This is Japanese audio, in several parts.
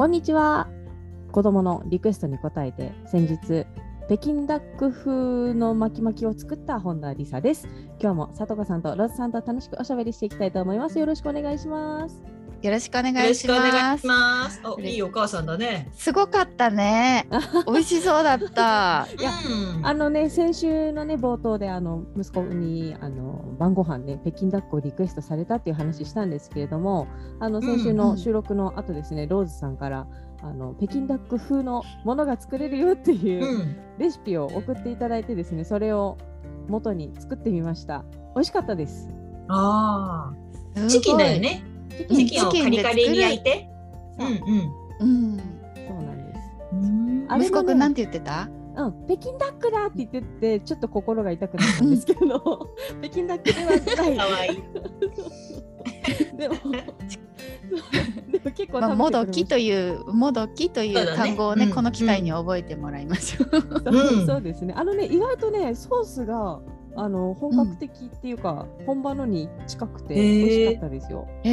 こんにちは。子供のリクエストに応えて先日北京ダック風の巻き巻きを作った本田理沙です。今日も佐藤さんとロズさんと楽しくおしゃべりしていきたいと思います。よろしくお願いします。よろしくお願よろいししくお願ますいします。お、いいお母さんだね。すごかったね。美味しそうだった。いやうん。あのね先週のね冒頭であの息子にあの晩ご飯ね北京ダックをリクエストされたっていう話したんですけれどもあの先週うん。うんの収録の後ですね、ローズさんからあの北京ダック風のものが作れるよっていううん。レシピを送っていただいてですねそれを元に作ってみました。美味しかったです。ああ、チキンだよね。うんチキンをカリカリに焼いて？そうう,、ん。うん。そうなんです。息子くんなんて言ってた？うん、北京ダックだって言っててちょっと心が痛くなったんですけど。北京ダックではない。可愛い。でもでも結構まあ、もどきとういうもどきという単語をねうん。この機会に覚えてもらいましょう。うん。そうですね。あのね意外とねソースがあの本格的っていうか、本場のに近くて美味しかったですよ。へ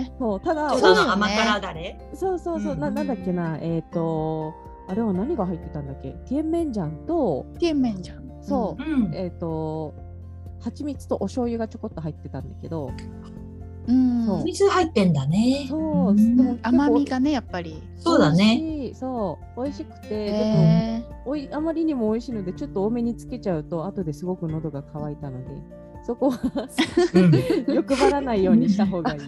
えそうただそうね。そうそうそう、うんななんだっけなえっ、とあれは何が入ってたんだっけ？ティエンメンジャンとティエンメンじゃん。そううん。えっ、と蜂蜜とお醤油がちょこっと入ってたんだけどうん。そう水入ってんだね。そう、んでも甘みがねやっぱり。そうだね。そう美味しくて、でもおいあまりにも美味しいのでちょっと多めにつけちゃうと後ですごく喉が渇いたのでそこはうん。欲張らないようにした方がいい。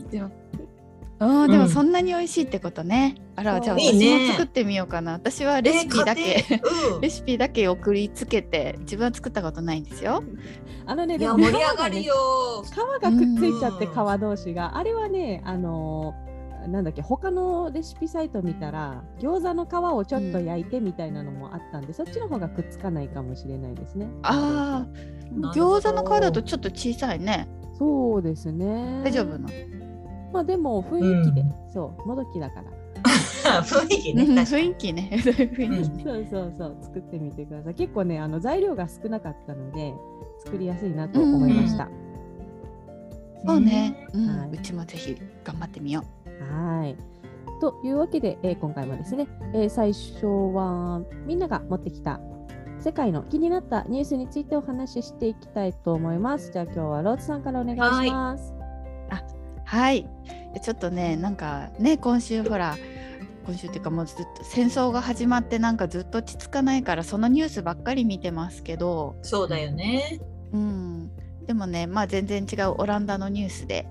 でもうん、でもうんそんなに美味しいってことね。あら、じゃあいいね私も作ってみようかな。私はレシピだけ、え。家レシピだけ送りつけて、自分は作ったことないんですよ。あのね庭うん。いや盛り上がるよ。皮がくっついちゃって皮同士が、あれはねあのーなんだっけ他のレシピサイト見たら餃子の皮をちょっと焼いてみたいなのもあったんで、そっちの方がくっつかないかもしれないですね。ああ、餃子の皮だとちょっと小さいね。そうですね。大丈夫なの？まあでも雰囲気で、うんそうもどきだから。雰囲気うんね。雰囲気ね。雰囲気ね。そうそうそう作ってみてください。結構ねあの材料が少なかったので作りやすいなと思いました。そうね、うんはいうちもぜひ頑張ってみよはい。というわけで、えー今回もですね、えー最初はみんなが持ってきた世界の気になったニュースについてお話ししていきたいと思います。じゃあ今日はローズさんからお願いします。う。はい。ちょっとね、なんかね、今週ほら、今週っていうかもうずっと戦争が始まってなんかずっと落ち着かないからそのニュースばっかり見てますけど、そうだよね。うん、でもね、まあ全然違うオランダのニュースで、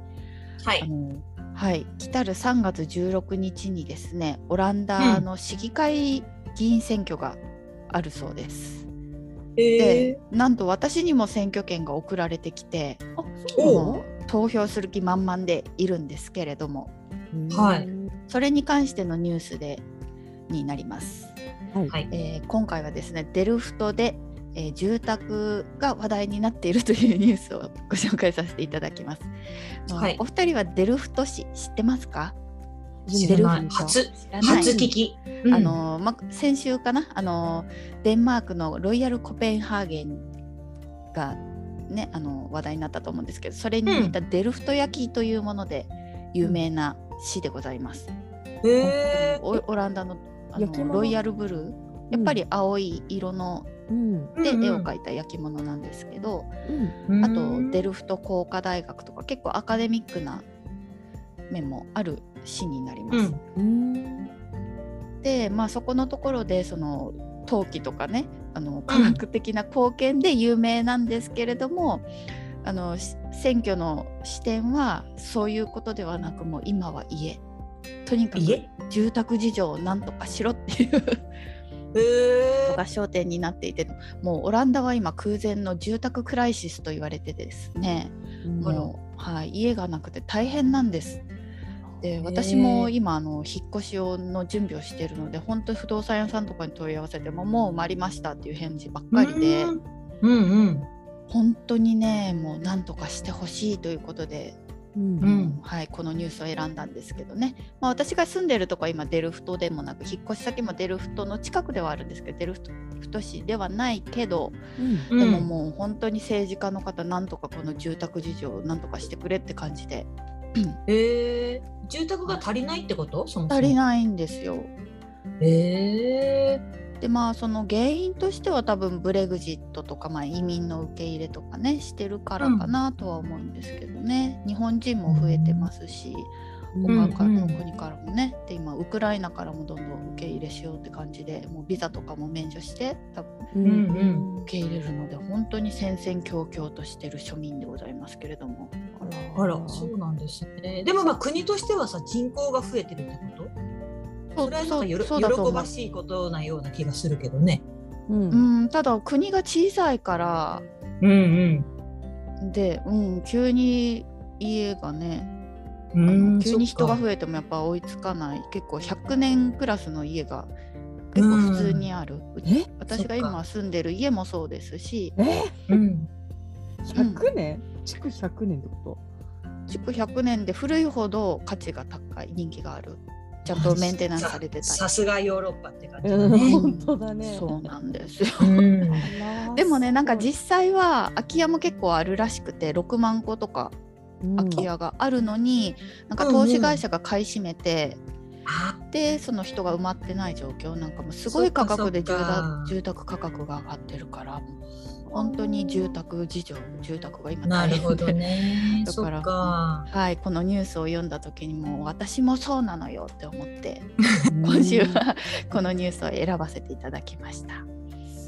はい。あのはい、来たる3月16日にですね、オランダの市議会議員選挙があるそうです。えで、なんと私にも選挙権が送られてきて、あ、そうなの投票する気満々でいるんですけれども、はいうんそれに関してのニュースでになります。はい。はい。えー今回はですね、デルフトで、えー住宅が話題になっているというニュースをご紹介させていただきます。はいお二人はデルフト市知ってますか？知らない。初、知らない初聞き。あのま、先週かな？あのデンマークのロイヤルコペンハーゲンが、ね、あの話題になったと思うんですけどそれに似たデルフト焼きというもので有名な市でございます。うん、へオオランダのあのロイヤルブルー？やっぱり青い色のうん。で絵を描いた焼き物なんですけど、うん。ーあとデルフト工科大学とか結構アカデミックな面もある市になります。で、まあ、そこのところでその陶器とかねあの科学的な貢献で有名なんですけれども、あのし選挙の視点はそういうことではなくもう今は家。とにかく家？住宅事情をなんとかしろっていうへのが焦点になっていてもうオランダは今空前の住宅クライシスと言われてですね、うん。もうはい、家がなくて大変なんです。で私も今あの引っ越しをの準備をしているので本当に不動産屋さんとかに問い合わせてももう埋まりましたっていう返事ばっかりで。うん。うん本当にねもう何とかしてほしいということで、うんうん。はい、このニュースを選んだんですけどね、まあ、私が住んでるとこは今デルフトでもなく引っ越し先もデルフトの近くではあるんですけどデルフト市ではないけど、うん。でももう本当に政治家の方なんとかこの住宅事情をなんとかしてくれって感じでえー、住宅が足りないってこと？そもそも。足りないんですよ。えでまあその原因としては多分ブレグジットとか、まあ、移民の受け入れとかねしてるからかなとは思うんですけどね、日本人も増えてますし、うん。他のうん国からもね。で今ウクライナからもどんどん受け入れしようって感じでもうビザとかも免除して多分うんうん。受け入れるので本当に戦々恐々としてる庶民でございますけれども。ー、あらそうなんですね。でもまあ国としてはさ人口が増えてるってこと？そそれはなんかよ喜ばしいことなような気がするけどね。うん。うんただ国が小さいから。うんで、うん、急に家がねうん急に人がえ増えてもやっぱ追いつかない。結構100年クラスの家が結構普通にある、うちえ？私が今住んでる家もそうですし。え？うん100年？築100年ってこ築100年で古いほど価値が高い人気がある。ちゃんとメンテナンスされてたさすがヨーロッパって感とうんじだね。本当だね。りそうなんですよ。うん。でもねなんか実実際は空き家も結構あるらしくて6万個とか空き家があるのに、なんか投資会社が買い占めて、あでその人が埋まってない状況。なんかもすごい価格で住宅住宅価格が上がってるから。本当に住宅事情住宅が今大変なるほどで、ね。だそか。ら。はい、このニュースを読んだ時にもう私もそうなのよって思って今週は このニュースを選ばせていただきました。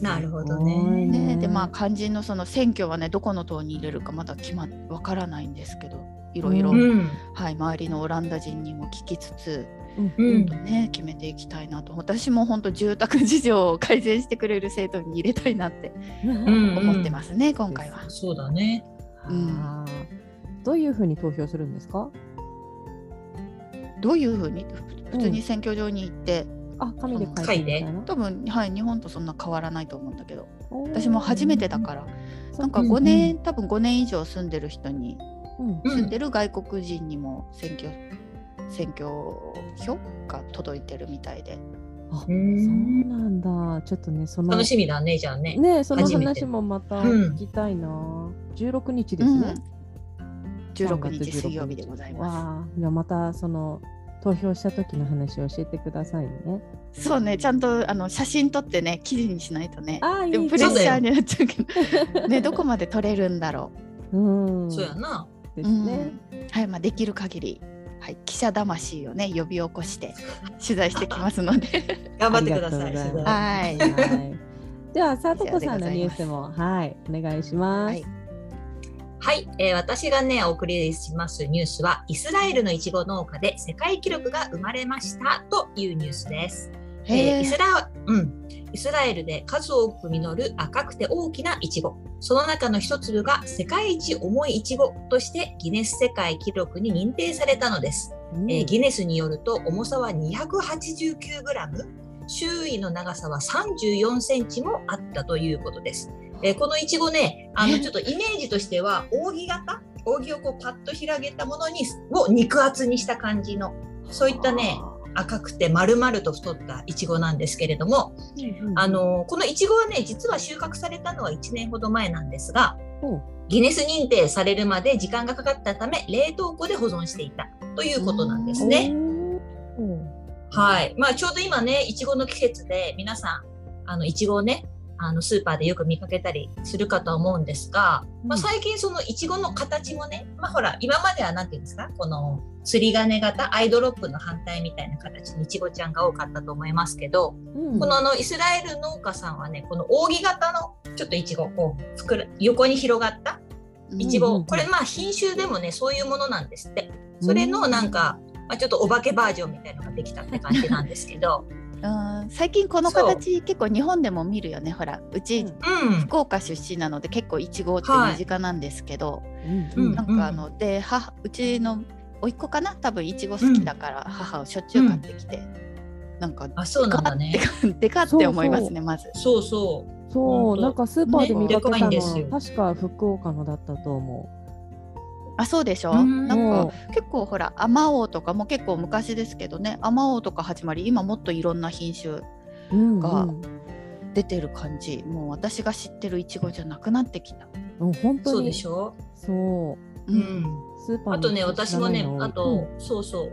なるほどね。ね、でまあ肝心のその選挙はねどこの党に入れるかまだ決まわからないんですけどいろいろ、うんうん。はい、周りのオランダ人にも聞きつつ、うんね、決めていきたいなと。私も本当住宅事情を改善してくれる制度に入れたいなってうん思ってますね、今回は。そうだね。うん。どういうふうに投票するんですか？どういうふうに？普通に選挙場に行って、あ紙で書いてみたいな。多分、はい、日本とそんな変わらないと思うんだけど。私私も初めてだから、なんかう。ん5年、多分5年以上住んでる人にうん。うん。住んでる外国人にも選挙選挙票が届いてるみたいで。あそううんなんだ。ちょっとねその楽しみだね、じゃあね。ねその話もまたうん。聞きたいな、16日ですね、16 3月日。水曜日でございまわあ。じゃあまたその投票した時の話を教えてくださいね。す。そうね、ちゃんとあの写真撮ってね、記事にしないとね。ああいいでもプレッシャーになっちゃうけど、ね、どこまで撮れるんだろう。ん。そうやな。う。ですね、うん。はい、まあ、できる限り、はい、記者魂をね、呼び起こして取材してきますので。頑張ってください。はい。はい。ではさとこさんのニュースもはいお願いします、はい。はい、えー私がね、お送りしますニュースは、イスラエルのいちご農家で世界記録が生まれましたというニュースです。えーイスラうん、イスラエルで数多く実る赤くて大きなイチゴ。その中の一粒が世界一重いイチゴとしてギネス世界記録に認定されたのです。うんえーギネスによると重さは 289g、周囲の長さは34センチもあったということです。えーこのイチゴね、あのちょっとイメージとしては扇形、扇をこうパッと広げたものにを肉厚にした感じのそういったね赤くて丸々と太ったイチゴなんですけれども、うんうんあのこのイチゴはね実は収穫されたのは1年ほど前なんですがおうギネス認定されるまで時間がかかったため冷凍庫で保存していたということなんですね。はい。まあちょうど今ね、いちごの季節で皆さん、あの、いちごをね、あの、スーパーでよく見かけたりするかと思うんですが、まあうん最近そのいちごの形もね、まあほら、今まではなんていうんですか、この釣り鐘型、アイドロップの反対みたいな形のいちごちゃんが多かったと思いますけど、うん。このあの、イスラエル農家さんはね、この扇形のちょっといちご、こう、ふくら、横に広がったいちご、これまあ品種でもね、そういうものなんですって。それのなんか、まあ、ちょっとお化けバージョンみたいのができたって感じなんですけど、うん最近この形結構日本でも見るよねほら。うち、うん。うん。福岡出身なので結構いちごってはい。身近なんですけど、うんうんなんかあので母うちの甥っ子かな？多分いちご好きだから母をしょっちゅう買ってきて、なんかあそうなんだね。でかでかって思いますねまず。そうそう。そう、なんかスーパーで見かけたんですよ。の、確か福岡のだったと思あそうでしょ、うん。なんもか結構ほらあまおうとかも結構昔ですけどね。あまおうとか始まり今もっといろんな品種う。うん、がうん出てる感じ。もう私が知ってるいちごじゃなくなってきた。うん本当に。そうでしょ？そう。ううん。んスーパーあとね、に私もねあと、そうそう。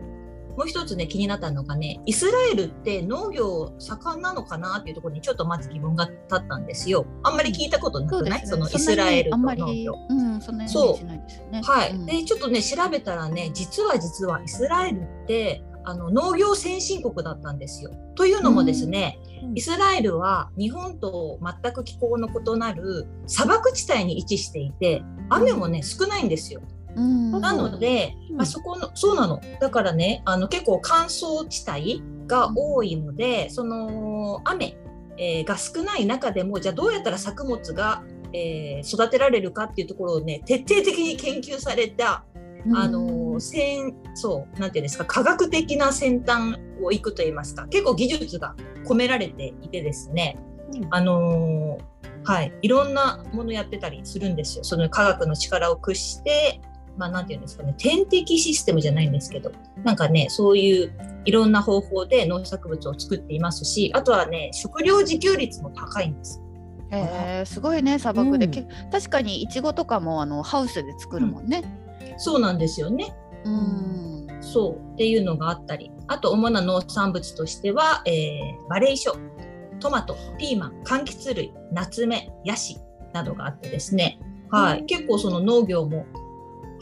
もう一つね、気になったのがね、イスラエルって農業盛んなのかなっていうところにちょっとまず疑問が立ったんですよ。あんまり聞いたことなくない？そ,、のイスラエルと農業。うんそんなないですよね。はい、うんでちょっとね調べたらね実は実はイスラエルってあの農業先進国だったんですよ。というのもですね、うんイスラエルは日本と全く気候の異なる砂漠地帯に位置していて雨もね少ないんですよ。うん。なので、あ、そこのそうなの。だからねあの結構乾燥地帯が多いので、その雨、えーが少ない中でもじゃあどうやったら作物が、えー育てられるかっていうところをね徹底的に研究された、あの先そうなんていうんですか科学的な先端を行くといいますか結構技術が込められていてですねうん。あのーはい、いろんなものやってたりするんですよ。その科学の力を駆使して、まあ、なんていうんですかね、天敵システムじゃないんですけど、なんかね、そういういろんな方法で農作物を作っていますし、あとはね、食料自給率も高いんです。へーすごいね砂漠で、うん。け確かにいちごとかもあのハウスで作るもんね。そうなんですよね。うん。そうっていうのがあったり、あと主な農産物としては、えーバレイショ、トマト、ピーマン、柑橘類、ナツメ、ヤシなどがあってですね、はい、うん。結構その農業も、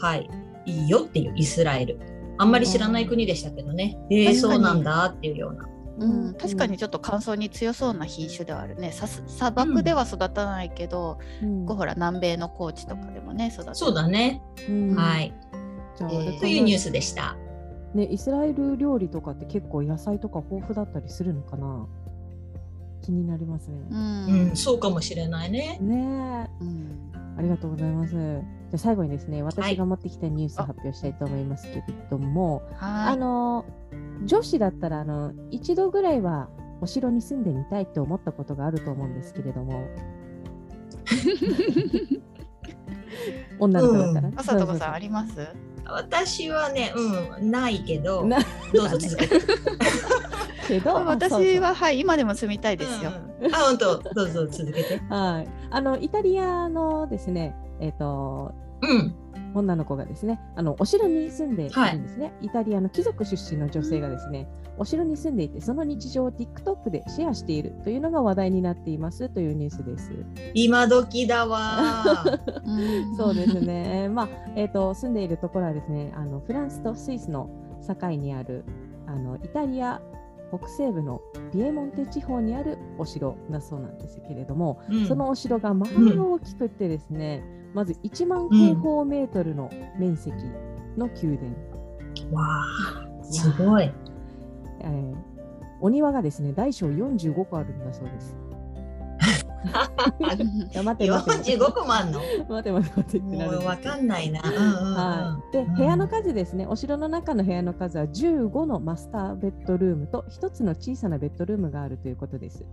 はい、いいよっていうイスラエル。あんまり知らない国でしたけどね、えー、確かにそうなんだっていうような。うん、確かにちょっと乾燥に強そうな品種ではあるねさす砂漠では育たないけど、うんこうほら南米の高地とかでもね育てるそうだね。うんはい。じゃあ、えーというニュースでした。ね、イスラエル料理とかって結構野菜とか豊富だったりするのかな？気になりますね。ううんん、そうかもしれないね。ねえうんありがとうございます。じゃあ最後にですね、はい。私が持ってきたニュースあ発表したいと思いますけれども、はい。あの女子だったらあの一度ぐらいはお城に住んでみたいって思ったことがあると思うんですけれども、女の子だったら。あさとこさんありります？私はね、うん、ないけど、な どうぞ続けて。けど、あ私ははい今でも住みたいですよ。うん。あ、本当、どうぞ続けて。はい、あのイタリアのですね、えっ、とうん、女の子がですね、あのお城に住んでいるんですね、イタリアの貴族出身の女性がですね、お城に住んでいて、その日常を TikTok でシェアしているというのが話題になっていますというニュースです。今時だわ。うん。そうですね、まあえー、と住んでいるところはですね、あのフランスとスイスの境にあるあのイタリア北西部のピエモンテ地方にあるお城だそうなんですけれども、うん。そのお城がまあ大きくってですね、まず1万平方メートルの面積の宮殿、わあ、すごい。えーお庭がですね大小45個あるんだそうです。いや待て待て四十五個もあんの？待て待て待てってもなるんですうわかんないな。うんうんうんはい、で、うん部屋の数ですね、お城の中の部屋の数は15のマスターベッドルームと1つの小さなベッドルームがあるということです。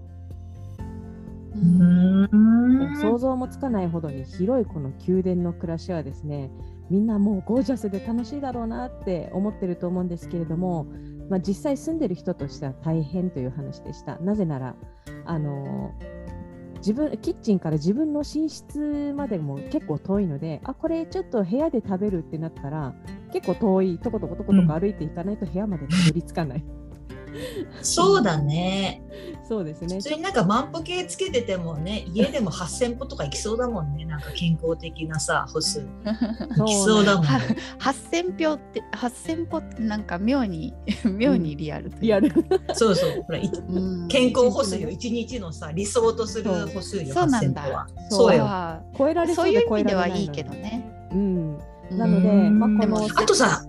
う想像もつかないほどに広いこの宮殿の暮らしはですね、みんなもうゴージャスで楽しいだろうなって思ってると思うんですけれども、まあ、実際住んでる人としては大変という話でした。なぜなら、あの自分キッチンから自分の寝室までも結構遠いので、あこれちょっと部屋で食べるってなったら、結構遠い、とことことことこ歩いていかないと部屋までたどり着かない。そうだね。そうですね普。通になんか万歩計つけててもね、家でも8000歩とか行きそうだもんね。なんか健康的なさ、歩数。行きそうだもんね。八千歩って八千歩ってなんか妙に妙にリアルうかリアル。そうそう。ほら、いうん健康歩数よ。一日のさ、理想とする歩数よ。そうなんだ8000歩は。そうよ。あ超えられそううーそいう意で超え味でられないのはいいけどね。うん。うんなのでうんまあこのでもあとさ、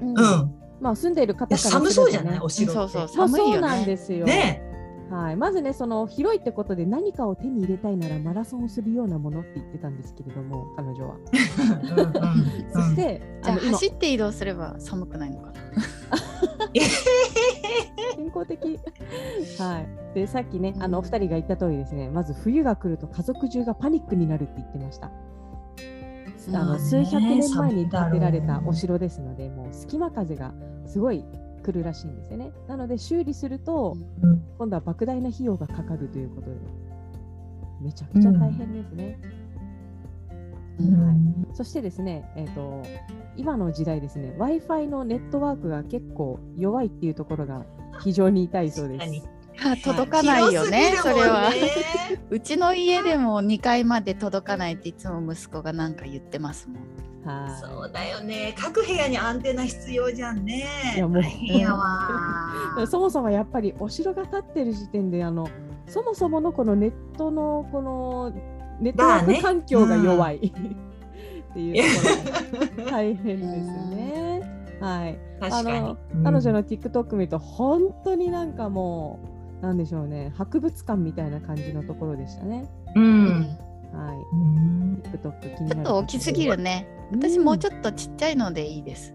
うんうん。まあ住んでいる方から寒そうじゃすればねない？お城って。そうそうまあ、寒いよねそうなんですよ。ねはい、まずねその広いってことで何かを手に入れたいならマラソンをするようなものって言ってたんですけれども彼女は。そして、じゃあ走って移動すれば寒くないのかな？健康的。はい。でさっきねあのお二人が言った通りですねまず冬が来ると家族中がパニックになるって言ってました。あの数百年前に建てられたお城ですのでもう隙間風がすごい来るらしいんですよね。なので修理すると、うん今度は莫大な費用がかかるということでめちゃくちゃ大変ですね。はい、そしてですね、えー、と今の時代ですね w i f i のネットワークが結構弱いっていうところが非常に痛いそうです。あ 届かないよね、それは。うちの家でも2階まで届かないっていつも息子がなんか言ってますもん。はいそうだよね。各部屋にアンテナ必要じゃんね。いやもう大変やわ。そもそもやっぱりお城が建ってる時点であのそもそものこのネットのこのネットワーク環境が弱い、っていうところが大変ですね。はい、確かにあの。彼女の TikTok 見ると本当になんかもうなんでしょうね博物館みたいな感じのところでしたね。うん。はい、うん。TikTok 気になるちょっと大きすぎるね。私もうちょっとちっちゃいのでいいです。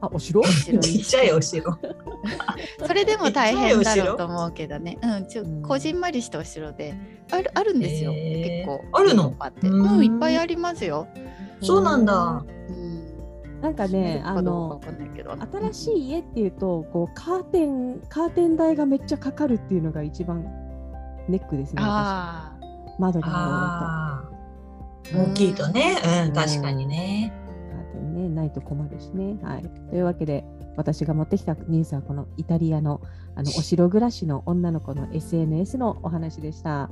あお城？ちっちゃいお城。それでも大変だろうと思うけどね。うん、ちょうんこじんまりしたお城であるあるんですよ。結構あるの？ヨーロッパって。うんうん、いっぱいありますよ。そうなんだ。うん。なんかねあの。新しい家っていうとこうカーテンカーテン代がめっちゃかかるっていうのが一番ネックですね。窓が多ああ。うん大きいとね。うん、確かにね。カーテンねないと困るしね。はい。というわけで私が持ってきたニュースはこのイタリアのあのお城暮らしの女の子の SNS のお話でした。は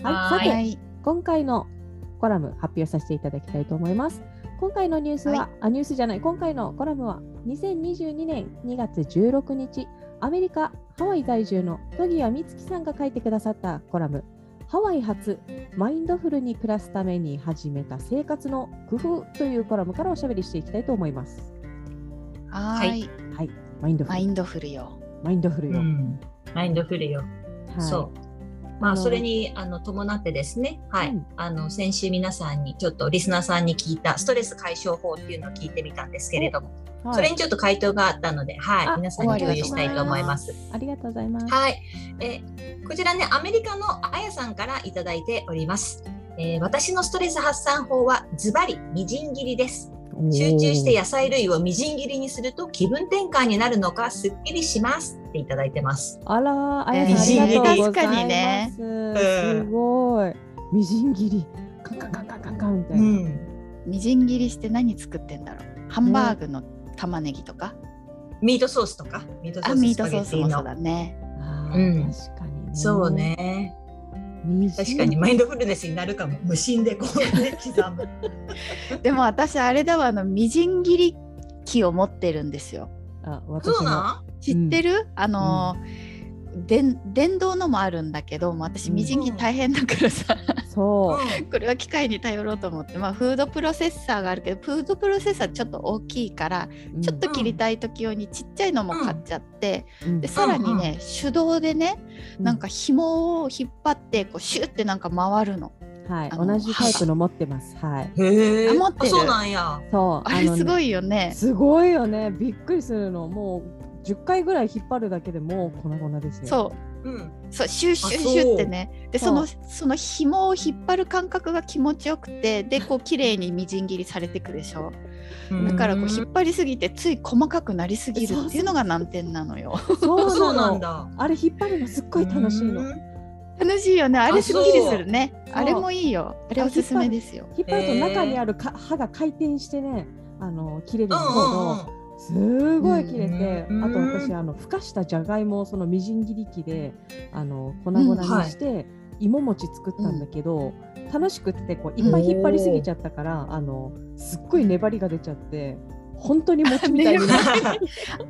い。はさて。今回のコラム発表させていただきたいと思います。今回のニュースは、はいあニュースじゃない、今回のコラムは2022年2月16日、アメリカ・ハワイ在住の戸木谷美月さんが書いてくださったコラム、ハワイ発マインドフルに暮らすために始めた生活の工夫というコラムからおしゃべりしていきたいと思います。ははいい。はい、マインドフル。マインドフルよ。マインドフルよ。うん。マインドフルよ。はいそう。まあ、それにあの伴ってですね、はい、うん。あの先週皆さんにちょっとリスナーさんに聞いたストレス解消法っていうのを聞いてみたんですけれども、はい。それにちょっと回答があったので、はい、あ皆さんに共有したいと思います。ありがとうございます。はい、えーこちらね、アメリカのあやさんからいただいております。えー私のストレス発散法はズバリみじん切りです。集中して野菜類をみじん切りにすると気分転換になるのかすっきりします。っていただいてます。あら、あやみじん切りさんありがとうございます。確かにねすごい。みじん切り。カンカンカンカンカンカンみたいな。ん、みじん切りして何作ってんだろう？ハンバーグの玉ねぎとか？ミートソースとか、ミートソあ、ースミートソースもそうだね。あーうん確かにね。そう。ね。みじん確かにマインドフルネスになるかも。無心でこうね、刻む。でも私あれだわあのみじん切り機を持ってるんですよ。あ、私も。そうな知ってる？あのー、電電動のもあるんだけど、私うんみじん切り大変だからさ、そん これは機械に頼ろうと思って、まあフードプロセッサーがあるけど、フードプロセッサーちょっと大きいから、う。ちょっと切りたい時用にちっちゃいのも買っちゃって、うんでさらにね、手動でね、なんか紐を引っ張ってこうシュってなんか回るの。はい、同じタイプの持ってます。はい。へえ。あ持ってるそうなんや。そう。あれすごいよね。すごいよね。びっくりするの。もう10回ぐらい引っ張るだけでもう粉々ですよ。そう。うん。そうシュッシュッシュッってね。でそのその紐を引っ張る感覚が気持ちよくてでこう綺麗にみじん切りされていくでしょ。だからこう引っ張りすぎてつい細かくなりすぎるっていうのが難点なのよ。そう。そうなんだ。あれ引っ張るのすっごい楽しいの。うん。楽しいよね。あれあすっきりするね。あれもいいよ。あれおすすめですよ。引っ張ると中にあるか刃が回転してね、あの切れるんうですけんうん。ど、すごい切れて、うんあと私あのふかしたじゃがいもをそのみじん切り器であの粉々にして、芋餅作ったんだけど、楽しくってこういっぱい引っ張りすぎちゃったから、あのすっごい粘りが出ちゃって本当に餅みたいになって。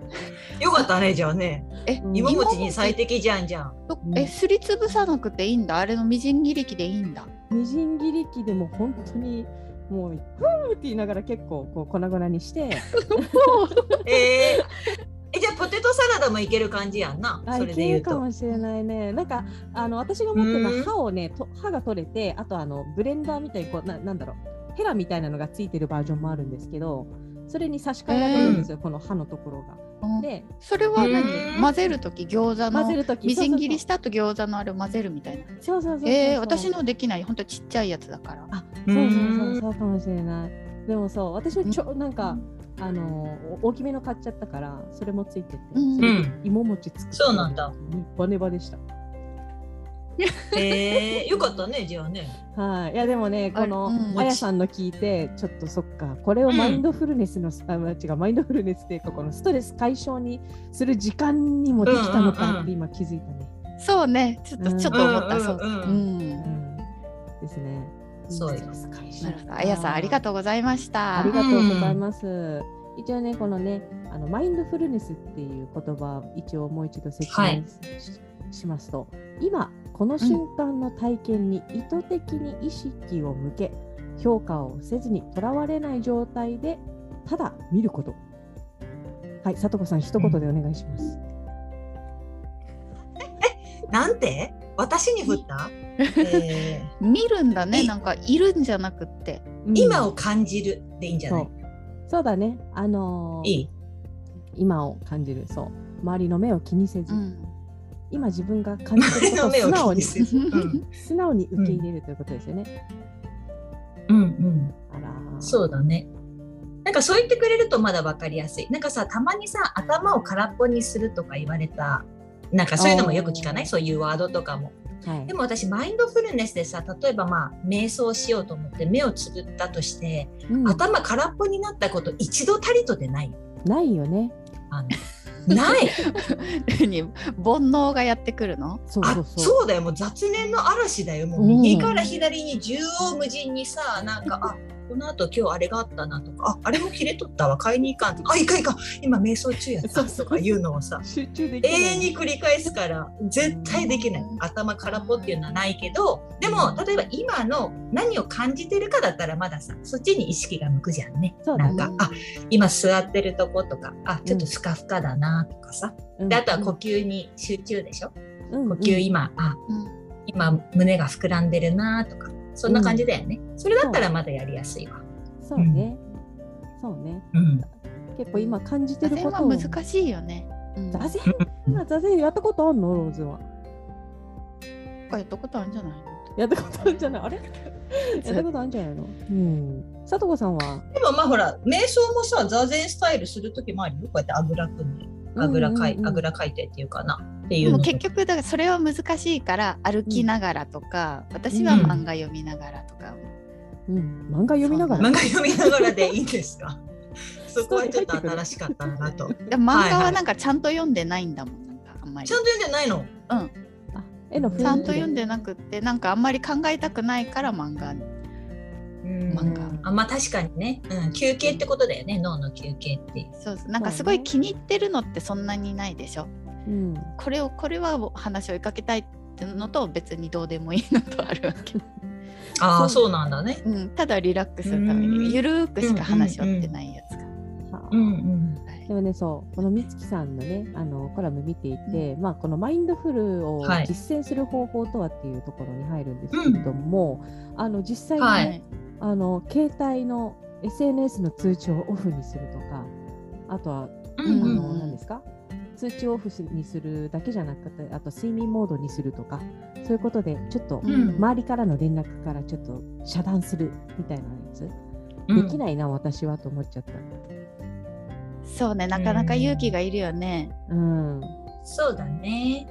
よかったね、じゃあね。えうん。芋餅に最適じゃんじゃん。えすりつぶさなくていいんだ？あれのみじん切り器でいいんだ？みじん切り器でも本当にもうふーって言いながら結構こう粉々にして えー、えじゃあポテトサラダもいける感じやんな。それで言うと。けるかもしれないね。なんかあの私が持ってるのうんは歯をねと歯が取れてあとあのブレンダーみたいにこうななんだろうヘラみたいなのがついてるバージョンもあるんですけどそれに差し替えられるんですよ、この歯のところが。うん。でそれは何うん混ぜるとき餃子の混ぜるときみじん切りした後餃子のあれを混ぜるみたいな。そうそうそうえー、私のできない本当ちっちゃいやつだから。あそうそうそううんそうかもしれない。でもそう私はちょなんかあのお大きめの買っちゃったからそれもついてて、うん。芋餅作ってそうなんだ。ネバネバでした。えー、よかったね、じゃあね。はい、いやでもね、このあうんあやさんの聞いて、ちょっとそっか、これをマインドフルネスの、あ違う、マインドフルネスっていうか、このストレス解消にする時間にもできたのうんうんうんかって今気づいたね。そうね、ちょっと、うんちょっと思った、そう。うんうんうんうんうん、ですね。そうよストレス解消なるほど。あやさん、ありがとうございました。ありがとうございます。一応ね、このね、あのマインドフルネスっていう言葉を一応もう一度説はい明し,、しますと、今この瞬間の体験に意図的に意識を向け、評価をせずにとらわれない状態でただ見ること。はい、さとこさん一言でお願いします。なんて？私に振った、えー。見るんだね、いなんかいるんじゃなくって。うん。今を感じるでいいんじゃない？そう。そうだね、あのーいい？今を感じる、そう。周りの目を気にせず、うん。今自分が感じてる素直に 素直に受け入れるということですよね。うんうん。あらーそうだね。なんかそう言ってくれるとまだ分かりやすい。なんかさ、たまにさ、頭を空っぽにするとか言われた、なんかそういうのもよく聞かない？そういうワードとかも。はいでも私、マインドフルネスでさ、例えばまあ、瞑想しようと思って目をつぶったとして、うん頭空っぽになったこと一度たりとてないよ。ないよね。あのない。に煩悩がやってくるのあそうそうそう。そうだよもう雑念の嵐だよもう右から左に縦横無尽にさなんかあこの後今日あれがあったなとかああれも切れとったわ買いに行かんとか。あいかんいか。ん今瞑想中やった。とかいうのをさ。集中でき。永遠に繰り返すから絶対できない。頭空っぽっていうのはないけどでも例えば今の何を感じてるかだったらまださそっちに意識が向くじゃんね。ね。なんかあ今座ってるとことかあちょっとふかふかだなとかさ。うん。であとは呼吸に集中でしょ。うん。呼吸今、あうん。今胸が膨らんでるなとかそんな感じだよね、それだったらまだやりやすいわ。そうね。そうね。うん。結構今感じて座禅はること。を。難しいよね。うん。座禅今座禅やったことあんの？ローズは。やったことあるんじゃないの？やったことあるんじゃない？あれ？やったことあるんじゃないの？うん。さとこさんは？でもまあほら瞑想もさ座禅スタイルする時もあるよ。こうやってあぐら組んで。あぐらかい、うんうんうん。あぐらかいてっていうかなっていでもうの結局だからそれは難しいから歩きながらとか、私は漫画読みながらとか、うん、漫画読みながら。漫画読みながらでいいんですか？そこはちょっと新しかったなと。漫画はなんかちゃんと読んでないんだもんなんかあんまり。ゃんと読んでないの？あ絵の雰囲気で。ちゃんと読んでなくってなんかあんまり考えたくないから漫画。漫画。あまあ確かにね、うん、休憩ってことだよね。脳の休憩ってそうなんかすごい気に入ってるのってそんなにないでしょ？うん。これをこれは話を追いかけたいってのと別にどうでもいいのとあるわけ、ああそう。なんだね。うん、ただリラックスするためうん。にゆるーくしか話をってないやつが、でもね、そう、このみつきさんのね、あのコラム見ていて、まあ、このマインドフルをはい。実践する方法とはっていうところに入るんですけれども、あの実際にね、はい。あの携帯の SNS の通知をオフにするとか、あとは、うんあうん。の何ですか？通知をオフにするだけじゃなくて、あと睡眠モードにするとか、そういうことで、ちょっとうん周りからの連絡からちょっと遮断するみたいなやつ、うんできないな、私はと思っちゃった。そうねなかなか勇気がいるよね、うん。そうだね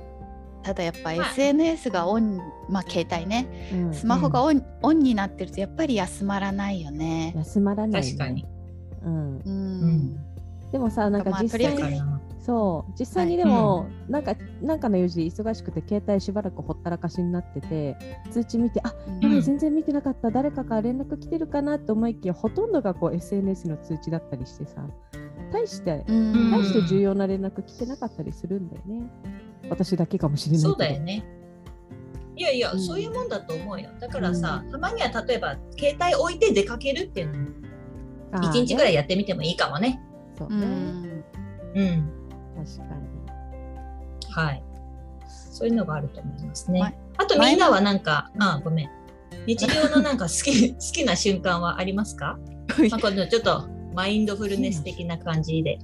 ただやっぱまあ SNS がオンまあ携帯ねうんスマホがオン,、オンになってるとやっぱり休まらないよね。休まらない、ね。確かに。うん。うん、うんでもさ、なんかまあ実際に、とりあえずそう、実際にでも、なんか、なんかの用事で忙しくて、携帯しばらくほったらかしになってて、通知見て、あ、う全然見てなかった、誰かから連絡来てるかなって思いきや、ほとんどがこう SNS の通知だったりしてさ、大して、うん大して重要な連絡来てなかったりするんだよね。私だけかもしれない。そうだよね。いやいや、うんそういうもんだと思うよ。だからさ、たまには例えば携帯置いて出かけるっていうのもあー一日ぐらいねやってみてもいいかもね。そうね。うんうん。確かに。はい。そういうのがあると思いますね。まあとみんなはなんか、あ、ごめん。日常のなんか好き 好きな瞬間はありますか？まあ、このちょっとマインドフルネス的な感じで。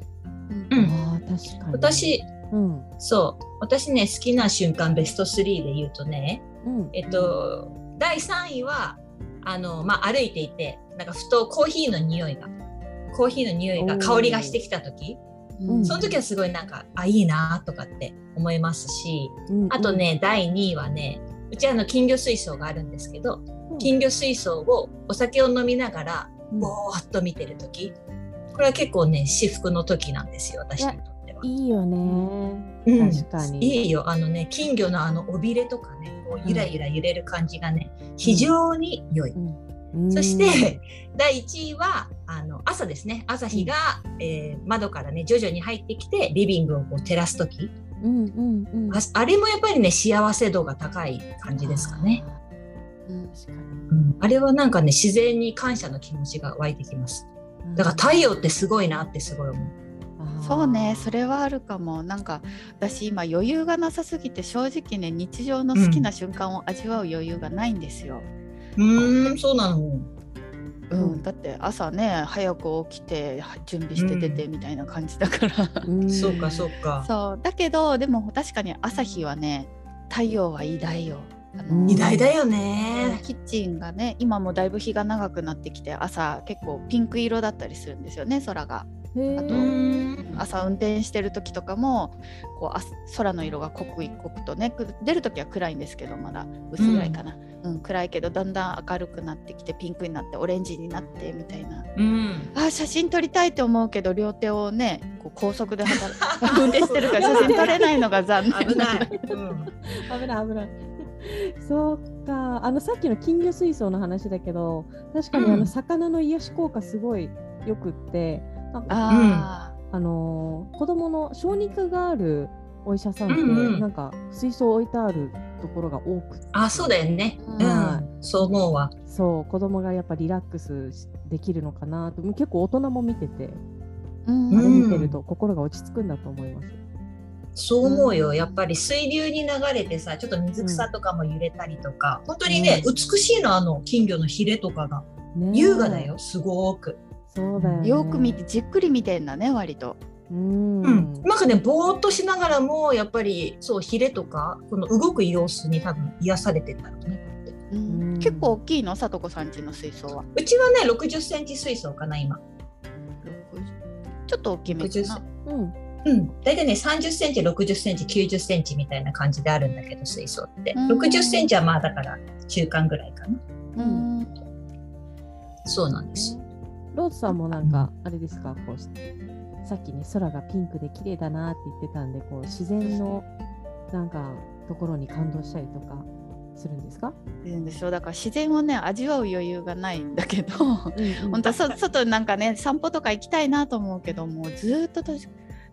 うんああ確かに。私、うんそう、私ね好きな瞬間ベスト3で言うとね、うんえっと第3位はあのまあ歩いていてなんかふとコーヒーの匂いがコーヒーの匂いが香りがしてきた時、うん。その時はすごいなんかあいいなとかって思いますし、うん。あとね、第2位はね、うちあの金魚水槽があるんですけど、うん。金魚水槽をお酒を飲みながらうん。ぼーっと見てる時、これは結構ね至福の時なんですよ私にとっては。いいよね。うん。確かに。いいよ。あのね金魚のあの尾びれとかねこうゆらゆら揺れる感じがね、非常に良い。うんそして、第1位はあの朝ですね朝日が、えー窓からね徐々に入ってきてリビングをこう照らす時うんうんうん。ああれもやっぱりね幸せ度が高い感じですかね。うん確かに。うんあれはなんかね自然に感謝の気持ちが湧いてきます。だから太陽ってすごいなってすごい思う。そうねそれはあるかもなんか私今余裕がなさすぎて正直ね日常の好きな瞬間を味わう余裕がないんですよ、うーんそうなの。うん。うん。だって朝ね早く起きて準備して出てみたいな感じだから、うん。そうかそうか。そう。だけどでも確かに朝日はね太陽は偉大よ。偉大だよね。キッチンがね今もだいぶ日が長くなってきて朝結構ピンク色だったりするんですよね空があと朝運転してる時とかもこうあ空の色が濃く濃くとねく出る時は暗いんですけどまだ薄暗いかな、うん暗いけどだんだん明るくなってきてピンクになってオレンジになってみたいなうん。あー写真撮りたいって思うけど両手をねこう高速で働 運転してるから写真撮れないのが残念危ない。うん。危ない危ない。そうか。あのさっきの金魚水槽の話だけど、確かにうんあの魚の癒し効果すごいよくって、なんかああのー子供の小児科があるお医者さんって、うんうんなんか水槽置いてあるところが多くてあそうだよね。うはん。そう思うわ。そう子供がやっぱリラックスしできるのかなと結構大人も見てて、ーうんあれうん見てると心が落ち着くんだと思います。そう思うよ。うんやっぱり水流に流れてさ、ちょっと水草とかも揺れたりとか、本当にね、うん美しいのあの金魚のヒレとかがねえ優雅だよ。すごく。そうだよ、ね。よく見てじっくり見てんだね割と。うん。うん、なんかねぼーっとしながらもやっぱりそうヒレとかこの動く様子に多分癒されてんだろうねこうやってうんうん結構大きいのさとこさんちの水槽は。うちはね60センチ水槽かな今ちょっと大きめか60な。うん。うん大体ね30センチ60センチ90センチみたいな感じであるんだけど水槽ってうん60センチはまあだから中間ぐらいかなうんそうなんですローズさんもなんか、あれですか、こうしさっきね、空がピンクで綺麗だなって言ってたんで、こう自然のなんかところに感動したりとかするんですか、いるんですよ。だから自然をね味わう余裕がないんだけどうん本当はそ外なんかね散歩とか行きたいなと思うけどもうずーっと私